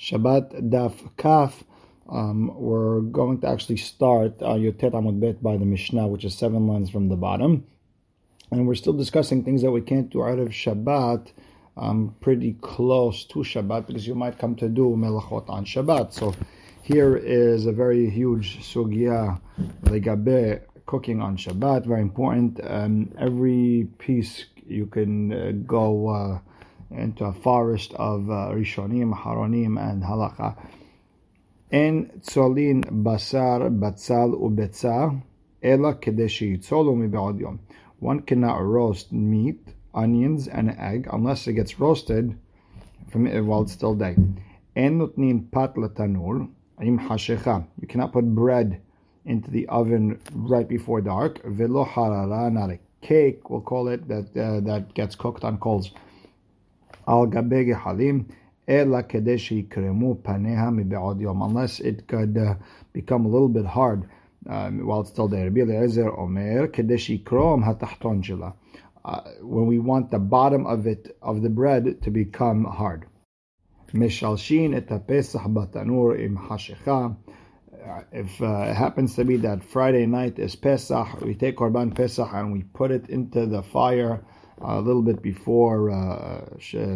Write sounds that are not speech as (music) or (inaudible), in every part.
Shabbat Daf Kaf. Um, we're going to actually start uh, Yotet Amud Bet by the Mishnah, which is seven lines from the bottom. And we're still discussing things that we can't do out of Shabbat, um, pretty close to Shabbat, because you might come to do Melachot on Shabbat. So here is a very huge sugya, legabe, cooking on Shabbat, very important. Um, every piece you can uh, go. Uh, into a forest of uh, Rishonim, Haronim, and Halacha. En tzolin basar batzal ubetza ela kedeshi tzolu mibe'od yom. One cannot roast meat, onions, and egg unless it gets roasted from while it's still day. En nutnin pat latanur im hashecha. You cannot put bread into the oven right before dark. Harara, not a cake, we'll call it, that uh, that gets cooked on coals al ela kremu paneha yom unless it could uh, become a little bit hard um, while it's still there. Rabbi Eliezer Omer hatachton. Uh, when we want the bottom of it of the bread to become hard. Et batanur im hashecha. If uh, it happens to be that Friday night is Pesach, we take Korban Pesach and we put it into the fire a little bit before uh,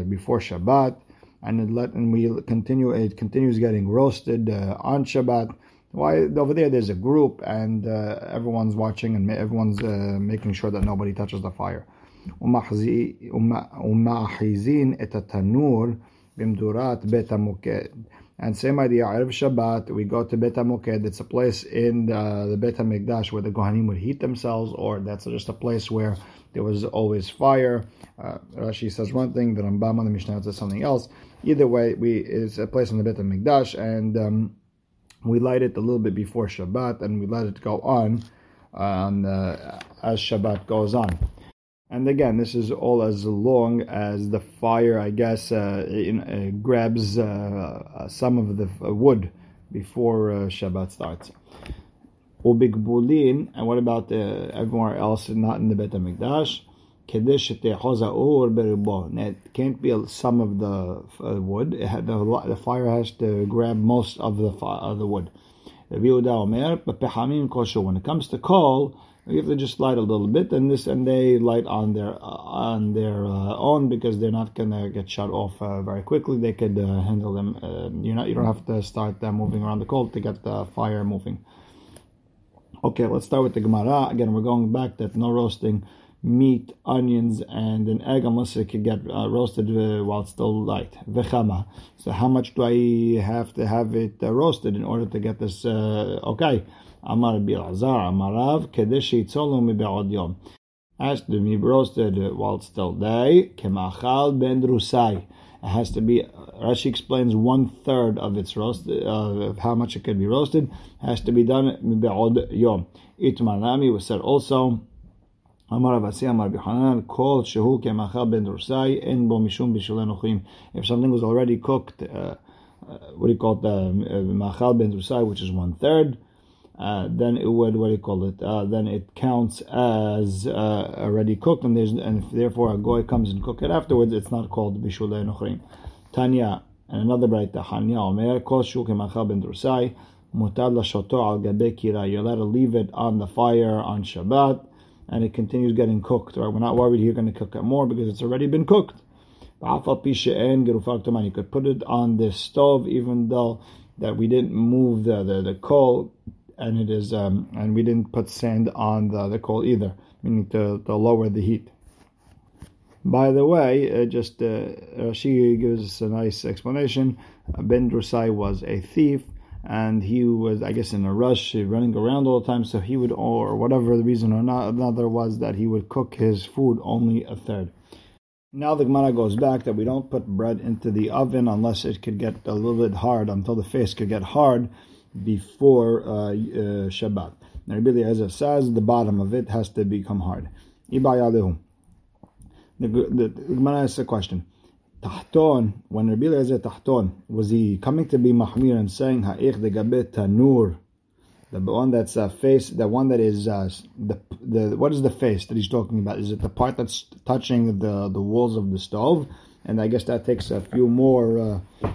before Shabbat, and it let and we continue. It continues getting roasted uh, on Shabbat. Why over there? There's a group, and uh, everyone's watching, and everyone's uh, making sure that nobody touches the fire. And same idea, Erev Shabbat, we go to Bet HaMoked. It's a place in the, the Bet HaMikdash where the Kohanim would heat themselves, or that's just a place where there was always fire. Uh, Rashi says one thing, the Rambam on the Mishnah says something else. Either way, we it's a place in the Bet HaMikdash, and um, we light it a little bit before Shabbat, and we let it go on, on uh, as Shabbat goes on. And again, this is all as long as the fire, I guess, uh, in, uh, grabs uh, uh some of the uh, wood before uh, Shabbat starts. Ubigbulin, and what about everywhere else not in the Bet HaMikdash? It can't be some of the wood. Had, the, the, fire has to grab most of the of the wood. When it comes to coal, you have to just light a little bit, and this and they light on their uh, on their uh, own because they're not gonna get shut off uh, very quickly. They could uh, handle them. Uh, you know, you don't have to start uh, moving around the coal to get the fire moving. Okay, let's start with the Gemara. Again, we're going back that no roasting meat, onions, and an egg unless it could get roasted while it's still light. Vechama. So how much do I have to have it roasted in order to get this? okay. Amar Bilazar, Amarav, Kedeshi Tzolu Mibe'od Yom. Has to be roasted while still day. Kemachal Ben Drusai. It has to be, Rashi explains one third of its roast, uh, of how much it can be roasted, has to be done Mibe'od Yom. Itmanami was said also, Avasi, Amar Bihanan, Kol Shehu Kemachal Ben Drusai, En Bo Mishum Bishul If something was already cooked, uh, uh, what do you call it, uh, Machal Ben Drusai, which is one third, uh, then it would what do you call it? Uh, then it counts as uh, already cooked, and there's and therefore a goy comes and cook it afterwards, it's not called bishulei nochrim. Tanya and another brayta Hanya Omer kol shuk ben drusai mutad lashoto al gabe kira. You're allowed to leave it on the fire on Shabbat, and it continues getting cooked. Right? We're not worried you're going to cook it more because it's already been cooked. You could put it on the stove even though that we didn't move the, the, the coal and it is um, and we didn't put sand on the, the coal either, meaning to, to lower the heat. By the way, uh, just uh, she gives us a nice explanation. Ben Drusai was a thief, and he was, I guess, in a rush, running around all the time. So he would, or whatever the reason or not, another was that he would cook his food only a third. Now the Gemara goes back that we don't put bread into the oven unless it could get a little bit hard, until the face could get hard before uh, uh, Shabbat. Now Rabbi Eliezer says the bottom of it has to become hard. The, the, Gemara asks a question. Tahton, when Rabbi Eliezer Tahton, was he coming to be Mahmir and saying Ha'ich de Tanur, the one that's uh, face, the one that is uh, the the what is the face that he's talking about? Is it the part that's touching the the walls of the stove? And I guess that takes a few more uh,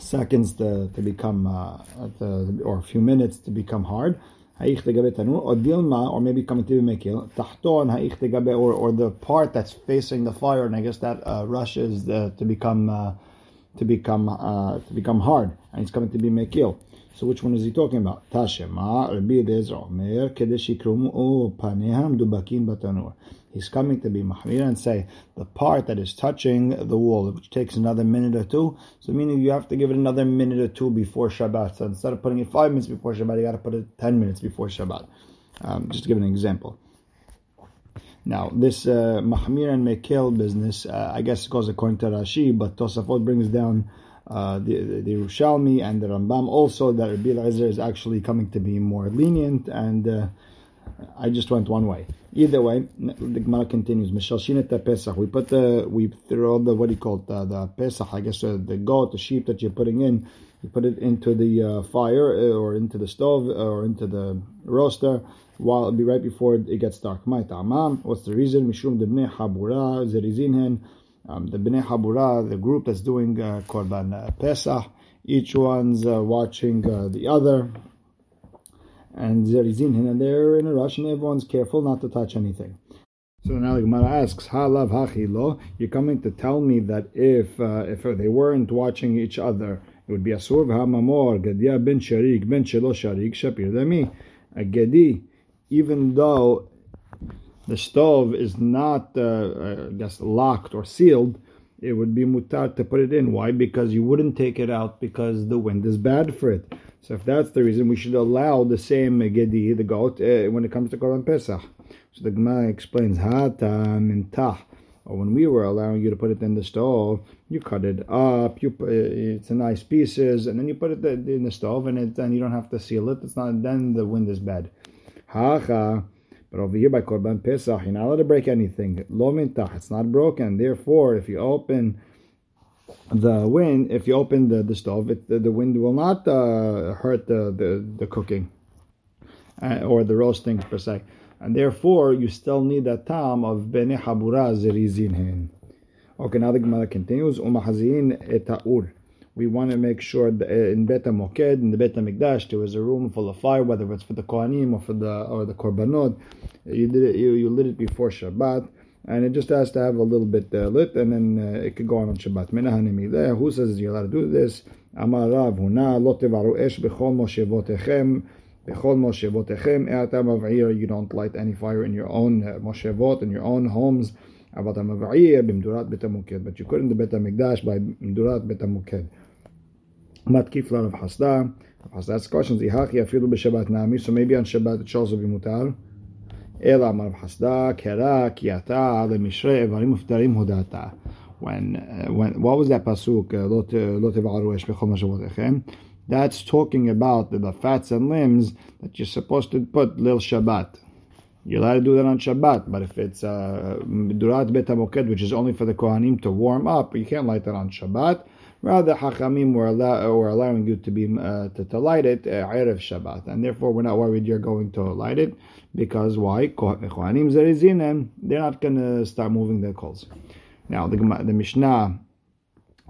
seconds to, to become, uh, the, or a few minutes to become hard. Ha'ich or dilma, or maybe coming to be mekil, tahton ha'ich or or the part that's facing the fire, and I guess that uh, rushes the, to become uh, to become uh, to become hard, and it's coming to be mekil. So which one is he talking about? Tashema Rabbi Omer Paneham Dubakin Batanur. He's coming to be Mahmir and say the part that is touching the wall, which takes another minute or two. So meaning you have to give it another minute or two before Shabbat. So instead of putting it five minutes before Shabbat, you got to put it ten minutes before Shabbat. Um, just to give an example. Now, this uh, Mahmir and Mekil business, uh, I guess it goes according to Rashi, but Tosafot brings down uh, the, the, Yerushalmi and the Rambam also that Rabbi Eliezer is actually coming to be more lenient, and uh, I just went one way. Either way, the Gemara continues. Pesach. We put the we throw the what do you call it the, the Pesach? I guess uh, the goat, the sheep that you're putting in. You put it into the uh, fire uh, or into the stove or into the roaster while it'll be right before it gets dark. What's the reason? Mishum debnei habura zerizinhen um, the Bnei Habura, the group that's doing uh, Korban uh, Pesach, each one's uh, watching uh, the other, and and they're in a rush, and everyone's careful not to touch anything. So now the Gemara asks, "Halav hachilo." You're coming to tell me that if uh, if they weren't watching each other, it would be asur v'hamamor gadia ben sharik ben shelo sharik shapir. A gedi, even though the stove is not, uh, uh, I guess, locked or sealed, it would be mutar to put it in. Why? Because you wouldn't take it out because the wind is bad for it. So if that's the reason, we should allow the same gedi, the goat, uh, when it comes to Korban Pesach. So the Gemara explains, Hata mintah. Or when we were allowing you to put it in the stove, you cut it up, you put, it's a nice pieces, and then you put it in the stove, and it, and you don't have to seal it. It's not then the wind is bad. Hacha. But over here by Korban Pesach, you're not allowed to break anything. Lo mintach, it's not broken. Therefore, if you open the wind, if you open the, the stove, it, the, the wind will not uh, hurt the, the, the cooking uh, or the roasting per se. And therefore, you still need that time of bene habura zerizinhen. Okay, now the Gemara continues. Umahazin eta'ur we want to make sure that uh, in Bet Moked, in the Bet Mikdash, there was a room full of fire, whether it's for the Kohanim or for the or the Korbanot. You did it, you, you lit it before Shabbat, and it just has to have a little bit uh, lit, and then uh, it could go on on Shabbat. Who says you're allowed to do this? Amar Rav Huna lo tevaru esh bechol moshevotechem. Bechol moshevotechem. You don't light any fire in your own uh, moshevot, in your own homes. But you couldn't the Bet HaMikdash by Mdurat Bet HaMuked. מתקיף לרב חסדה, רב חסדה asks questions, איהכי אפילו בשבת נעמי, so maybe on Shabbat it should also be מותר. אלא אמר רב חסדה, קרא כי אתה למשרי איברים מופתרים הודעת. When, uh, when, what was that pasuk? לא תבערו אש בכל משאבותיכם. That's talking about the, the fats and limbs that you're supposed to put lil Shabbat. You're allowed to do that on Shabbat, but if it's Durat uh, Bet which is only for the Kohanim to warm up, you can't light that on Shabbat. Rather, Hachamim were, allow, were allowing you to be uh, to, to, light it uh, Erev Shabbat, and therefore we're not worried you're going to light it because why? Kohanim Zerizinem, they're not going to start moving their coals. Now the the Mishnah,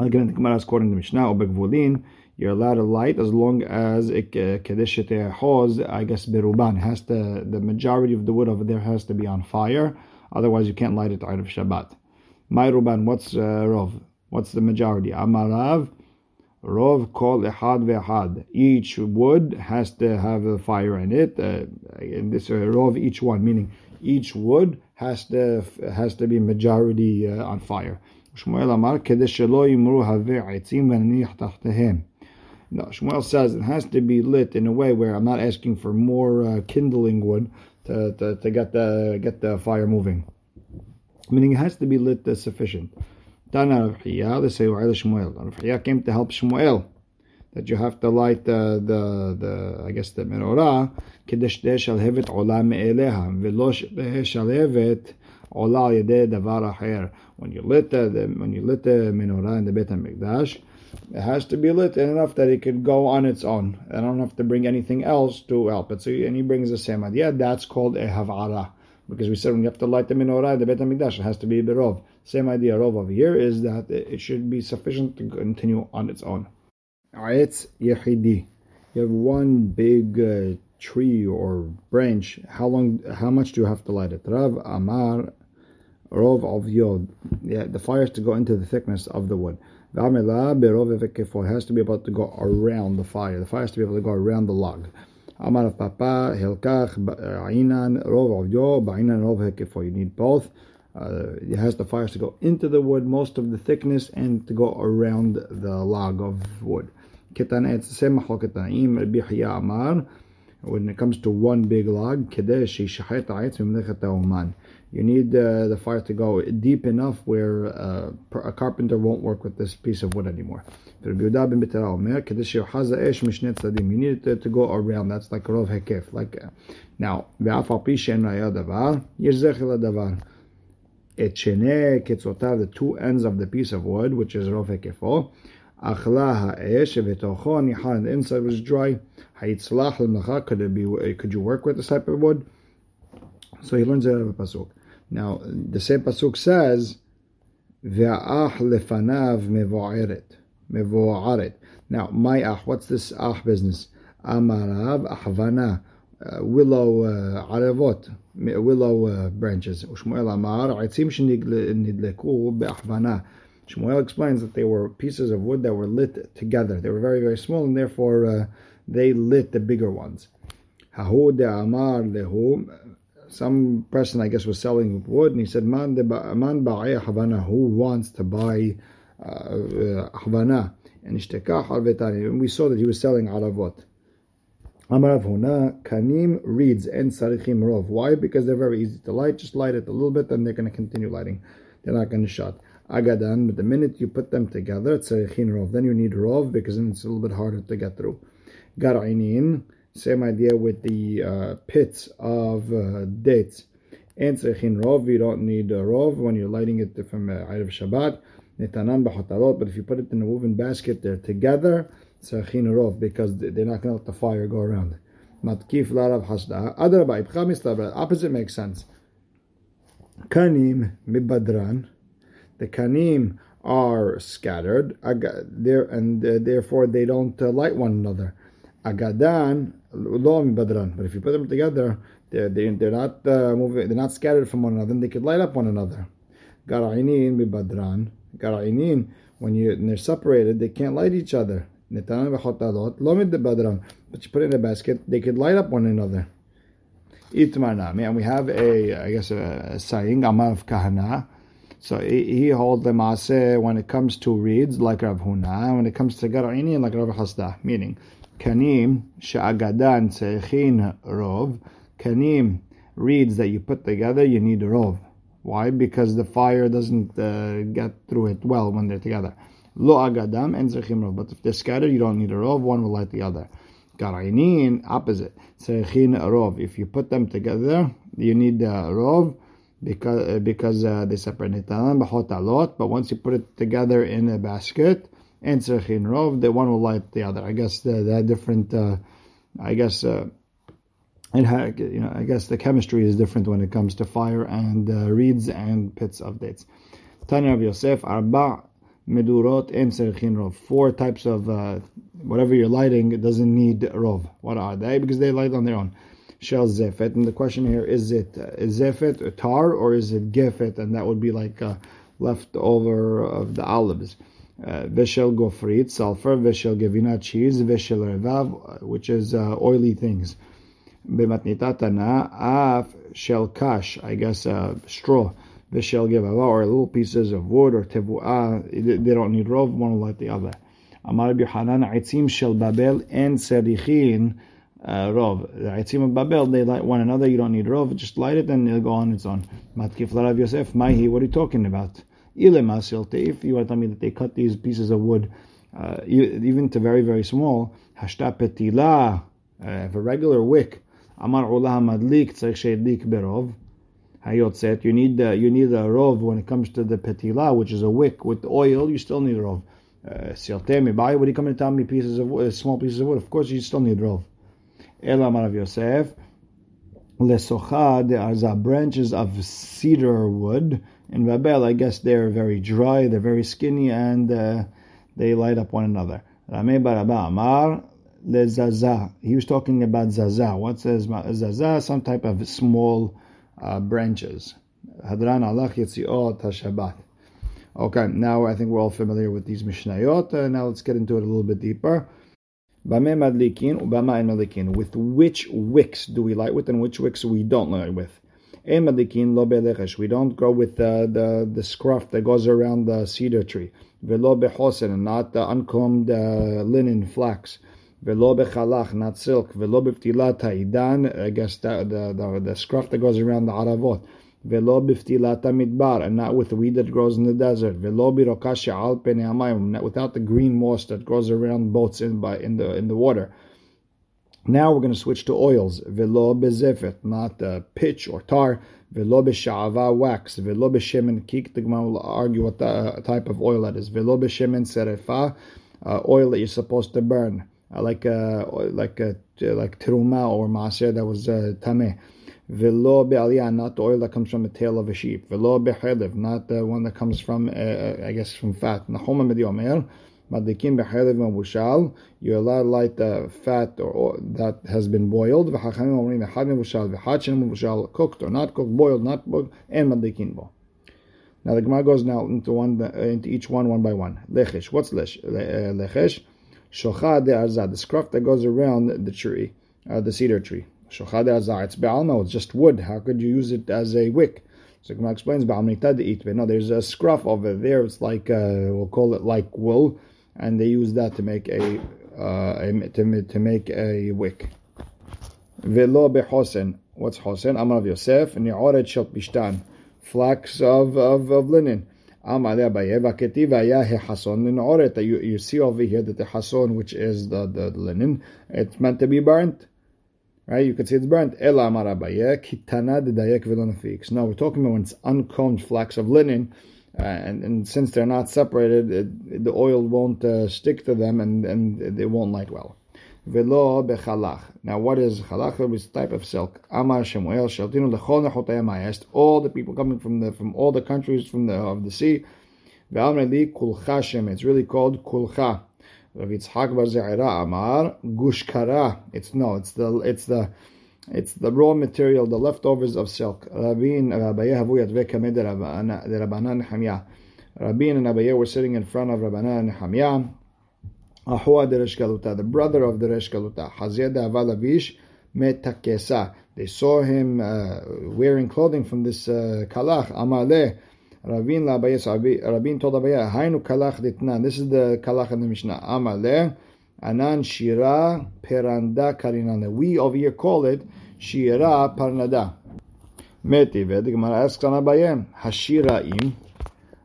again the Gemara is quoting the Mishnah, Obekvulin, you're allowed to light as long as uh, kedeshet hoz, I guess beruban has to the majority of the wood over there has to be on fire, otherwise you can't light it out of Shabbat. My ruban, what's uh, rov? What's the majority? Amarav, Rov kol ehad ve'ehad. Each wood has to have a fire in it. Uh, in this uh, Rov, each one, meaning each wood has to has to be majority uh, on fire. Shmuel Amar haveh etzim v'naniach tachtehem. No, Shmuel says it has to be lit in a way where I'm not asking for more uh, kindling wood to, to, to, get the get the fire moving. Meaning it has to be lit uh, sufficient. Tana Rav Chiya, they say Wa'il Shmuel. Rav Chiya came to help Shmuel that you have to light the the, the I guess the menorah כדי שתהיה שלהבת עולה מאליה ולא שתהיה שלהבת עולה על ידי דבר אחר. When you lit the, the when you lit the menorah in the Beit HaMikdash, it has to be lit enough that it could go on its own. I don't have to bring anything else to help it. So and he brings the same idea. That's called a havara. Because we said when you have to light the menorah, the Beit HaMikdash, it has to be berov. Same idea, rov over here is that it should be sufficient to continue on its own. Aetz Yehidi. You have one big uh, tree or branch. How long? How much do you have to light it? Rav Amar Rov of Yod. Yeah, the fire has to go into the thickness of the wood. It has to be able to go around the fire. The fire has to be able to go around the log. Amar of Papa Hilkach Ainan Rov of Yod Bainan Rov You need both. Uh, it has the fires to go into the wood, most of the thickness, and to go around the log of wood. When it comes to one big log, you need uh, the fire to go deep enough where uh, a carpenter won't work with this piece of wood anymore. You need it to, to go around. That's like rov hekef. Like uh, now, the two ends of the piece of wood, which is rov hekefo. Achla ha'esh v'tocho nihan. The inside was dry. Hayitzlach. Could it be? Could you work with this type of wood? So he learns it out of a pasuk. Now, the same Pasuk says, "Va'ach lefanav mevo'aret Mevo'aret. Now, ma'ah, what's this "ach" business? Amarav ahvana. Uh, willow uh, willow uh, branches. Shmuel amar, etzim shenidleku be'ahvana. Shmuel explains that they were pieces of wood that were lit together. They were very, very small, and therefore uh, they lit the bigger ones. Hahu de amar lehu some person, I guess, was selling wood, and he said, "Man man havana." Who wants to buy uh, havana? And And we saw that he was selling aravot. Amar Huna kanim reeds and sarichim rov. Why? Because they're very easy to light. Just light it a little bit, then they're going to continue lighting. They're not going to shut agadan, but the minute you put them together, it's a rov. Then you need rov because then it's a little bit harder to get through. Gar'inin, same idea with the uh, pits of uh, dates. And tzrechin rov, you don't need a rov when you're lighting it from uh, Erev Shabbat. Netanan b'chotalot, but if you put it in a woven basket, they're together. Tzrechin rov because they're not going to let the fire go around. Matkif larav hasda. Adraba, opposite makes sense. Kanim mibadran the kanim are scattered, there and uh, therefore they don't uh, light one another. Agadan lo badran. But if you put them together, they're, they're, they're not uh, moving. They're not scattered from one another. and They could light up one another. Gara'inin badran. Gara'inin. When you when they're separated, they can't light each other. Badran, but you put it in a basket, they could light up one another. Itmarnami, and we have a, I guess, a, a saying, of Kahana, so he holds the maaseh when it comes to reeds like Rav Huna, when it comes to gara'ini like Rav Hasda, meaning kanim she'agadan seichin rov, kanim reeds that you put together, you need a rov. Why? Because the fire doesn't uh, get through it well when they're together. Lo agadam and zechim rov. But if they're scattered, you don't need a rov. One will light the other. Gara'inin, opposite. Seichin rov. If you put them together, you need uh, rov because uh, because uh, they separate a. But once you put it together in a basket and tzerchin rov, the one will light the other. I guess the, the different. Uh, I guess uh, you know I guess the chemistry is different when it comes to fire and uh, reeds and pits of dates. Tanya of Yosef arba medurot and tzerchin rov. Four types of uh, whatever you're lighting. It doesn't need rov. What are they? Because they light on their own shel zefet. And the question here is it uh, is zefet tar or is it gefet? And that would be like uh, leftover of the olives. Uh, veshel gofrit, sulfur, veshel gevina, cheese, veshel revav, which is uh, oily things. B'matnitatana, af shel kash, I guess uh, straw. Veshel gevava, or little pieces of wood or tevuah, they don't need rov, one light the other. Amar Hanan, aitzim shel babel and serichin, uh, Rov. The Aitzim of Babel, they light one another. You don't need Rov. Just light it and it'll go on its own. Matkif Larav Yosef, Maihi, what are you talking about? If you want to tell me that they cut these pieces of wood, uh, even to very, very small, Hashta Petila, uh, a regular wick, Amar Ulah Madlik, Sheidlik Berov. Hayotzet, you need uh, you need a rov when it comes to the petila, which is a wick with oil. You still need a rov. Uh, Silte buy. What are you coming to tell me? Pieces of wood, small pieces of wood. Of course, you still need rov. Ela Rav Yosef. Lesocha, there are branches of cedar wood. In Babel, I guess they're very dry, they're very skinny, and uh, they light up one another. Rame Baraba Amar lezaza. He was talking about zaza. What says zaza? Some type of small uh, branches. Hadran alach yitziot hashabat. Okay, now I think we're all familiar with these Mishnayot. Uh, now let's get into it a little bit deeper. Bame madlikin ubama en madlikin. With which wicks do we light with and which wicks we don't light with? We don't go with the, the, the scruff that goes around the cedar tree. Velo not the uncombed uh, linen flax. Not silk. I guess the, the, the, the scruff that goes around the aravot. Velo biftilat midbar, and not with the weed that grows in the desert. Velo not without the green moss that grows around boats in by in the in the water. Now we're going to switch to oils. Velo bezefet, not uh, pitch or tar. Velo b'sha'ava wax. Velo b'shemen kik. The Gemara will argue what the, uh, type of oil that is. Velo b'shemen serefa, uh, oil that you're supposed to burn, uh, like uh, like uh, like teruma or maaser that was uh, tameh. Velo be'aliyah, not the oil that comes from the tail of a sheep. Velo be'chelev, not the one that comes from, uh I guess, from fat. Nahoma mediomer, madlikim be'chelev mavushal, you're allowed to light the fat or, or that has been boiled. V'chachamim omrim echad mavushal, v'chad shen mavushal, cooked or not cooked, boiled, not boiled, and madlikin bo. Now the Gemara goes now into one into each one one by one. Lechesh, what's lesh, uh, lechesh? Shochad de the scruff that goes around the tree, uh, the cedar tree. Shochad azar, it's be'alma, it's just wood. How could you use it as a wick? So Gemara explains, no, there's a scruff over there. It's like, uh, we'll call it like wool, and they use that to make a, uh, to, to make a wick. Velo behosen. What's hosen? Amar of Yosef, ni'oret shel bishtan. Flax of, of, of linen. Amar you, you see over here that the hason, which is the, the, linen, it's meant to be burnt right? You can see it's burnt. Ela kitana de dedayek No, we're talking about when it's uncombed flax of linen, uh, and, and since they're not separated, it, the oil won't uh, stick to them and, and they won't light well. Velo bechalach. Now, what is chalach? It was type of silk. Amar Shemuel sheltinu lechol nechotayim. I asked all the people coming from the from all the countries from the of the sea. Ve'amreli kulcha shem. It's really called kulcha. Rav Yitzhak Bar Amar Gushkara. It's no, it's the it's the it's the raw material, the leftovers of silk. Rabin and Abaye were sitting in front of Rabbanan Nehemiah. Ahua Deresh Galuta, the brother of Deresh Galuta. Hazed Avalavish Metakesa. They saw him uh, wearing clothing from this uh, kalach. Amaleh. Rabin told Abaye, Hainu kalach ditnan. This is the kalach in the Mishnah. Amale, Anan shira peranda karinana. We over here call it shira parnada. Meti ved. The Gemara asks on Abaye, Hashiraim.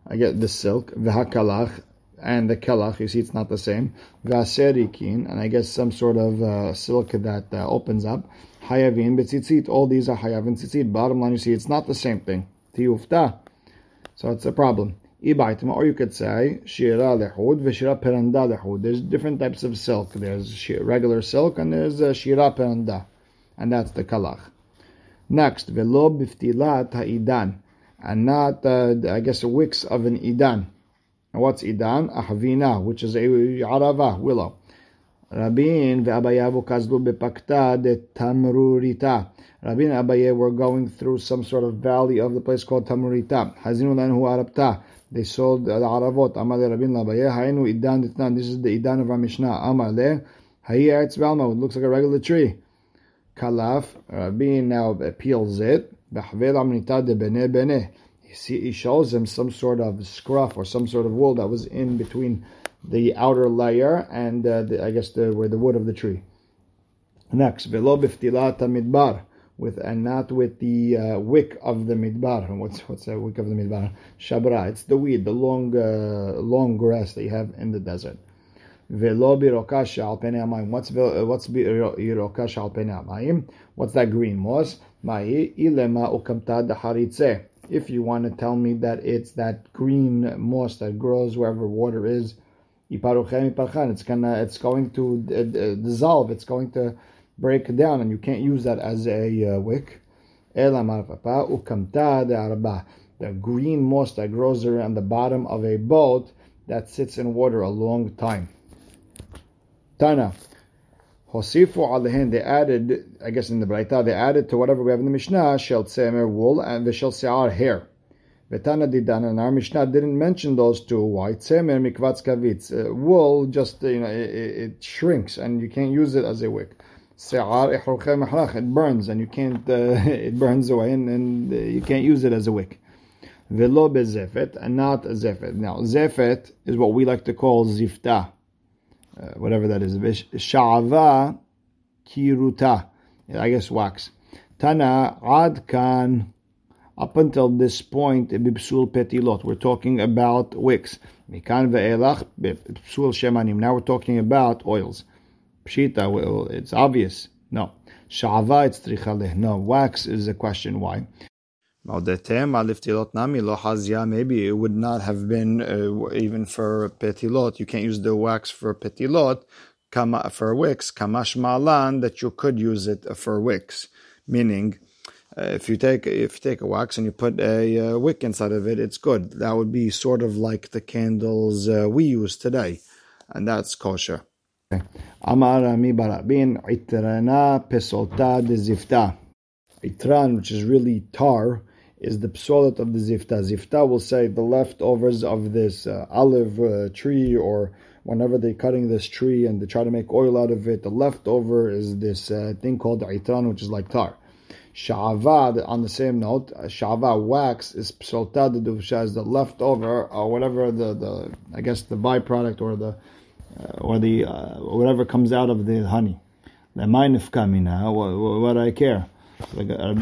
I get the silk, v'hakalach, and the kalach. You see, it's not the same. V'aserikin, and I guess some sort of uh, silk that uh, opens up. Hayavin betzitzit. All these are hayavin tzitzit. Bottom line, you see, it's not the same thing. Tiyufta. So it's a problem. Or you could say shira lehud v'shira peranda lehud. There's different types of silk. There's regular silk and there's uh, shira peranda, and that's the kalach. Next, velo biftilat ha'idan, and not uh, I guess a wicks of an idan. And what's idan? Ahvina, which is a arava willow. Rabin ve'abayavu kazlu bepakta de tamrurita. Rabbi and Abaye were going through some sort of valley of the place called Tamurita. Hazinu lanhu arabta. They sold the Aravot. Amar le Rabbi Abaye. Hainu idan ditnan. This is the idan of our Mishnah. Amar. Hayi balma. It looks like a regular tree. Kalaf. Rabbi now peels it. Behvel amnita de bene bene. He shows them some sort of scruff or some sort of wool that was in between the outer layer and uh, the, I guess the, where the wood of the tree. Next, velo biftilat midbar with and not with the uh, wick of the midbar. (laughs) What's what's the wick of the midbar? Shabra. It's the weed, the long uh, long grass that you have in the desert. Velo birokash al. What's uh, what's birokash al? What's that green moss? Mai ilema ukamta daharitze. If you want to tell me that it's that green moss that grows wherever water is, it's gonna it's going to uh, dissolve. It's going to break down, and you can't use that as a uh, wick. The green moss that grows around the bottom of a boat that sits in water a long time. Tana. Hosifu alehen, they added, I guess in the Braita, they added to whatever we have in the Mishnah, shel tzemer, wool, and the shel se'ar, hair. Betana didan, and our Mishnah didn't mention those two. Why? Tzemer mikvatz kavitz. Uh, wool just, you know, it, it, shrinks and you can't use it as a wick. It burns and you can't, uh, (laughs) it burns away and, and uh, you can't use it as a wick. Velo bezefet, and not zefet. Now, zefet is what we like to call zifta uh, whatever that is. Shava kiruta. I guess wax. Tana ad kan. Up until this point, bibsul petilot. We're talking about wicks. Mikan ve'elach bibsul shemanim. Now we're talking about oils. Pshita, well, it's obvious. No. Shava, it's trichaleh. No. Wax is a question. Why? Maybe it would not have been uh, even for petilot. You can't use the wax for petilot, for wicks. Kamash malan that you could use it for wicks, meaning. Uh, if you take if you take a wax and you put a uh, wick inside of it, it's good. That would be sort of like the candles uh, we use today, and that's kosher. Amar mi barabin itrana pesolta de zifta. Itran, which is really tar, is the psolat of the zifta. Zifta will say the leftovers of this uh, olive uh, tree or whenever they're cutting this tree and they try to make oil out of it, the leftover is this uh, thing called itran, which is like tar. Sha'ava, on the same note, uh, sha'ava wax is psolta de duvsha, is the leftover or whatever the, the I guess the byproduct or the or the uh, whatever comes out of the honey. What, what I care. Like uh,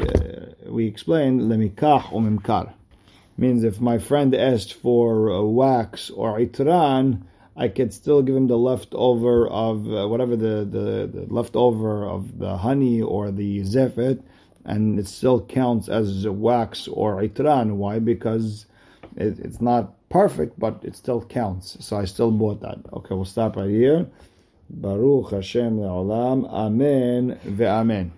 we explained, lemikach or mimkar means if my friend asked for wax or itran, I could still give him the leftover of uh, whatever the, the, the, leftover of the honey or the zefet, and it still counts as wax or itran. Why? Because it, it's not perfect, but it still counts. So I still bought that. Okay, we'll stop right here. Baruch Hashem le'olam. Amen ve'amen.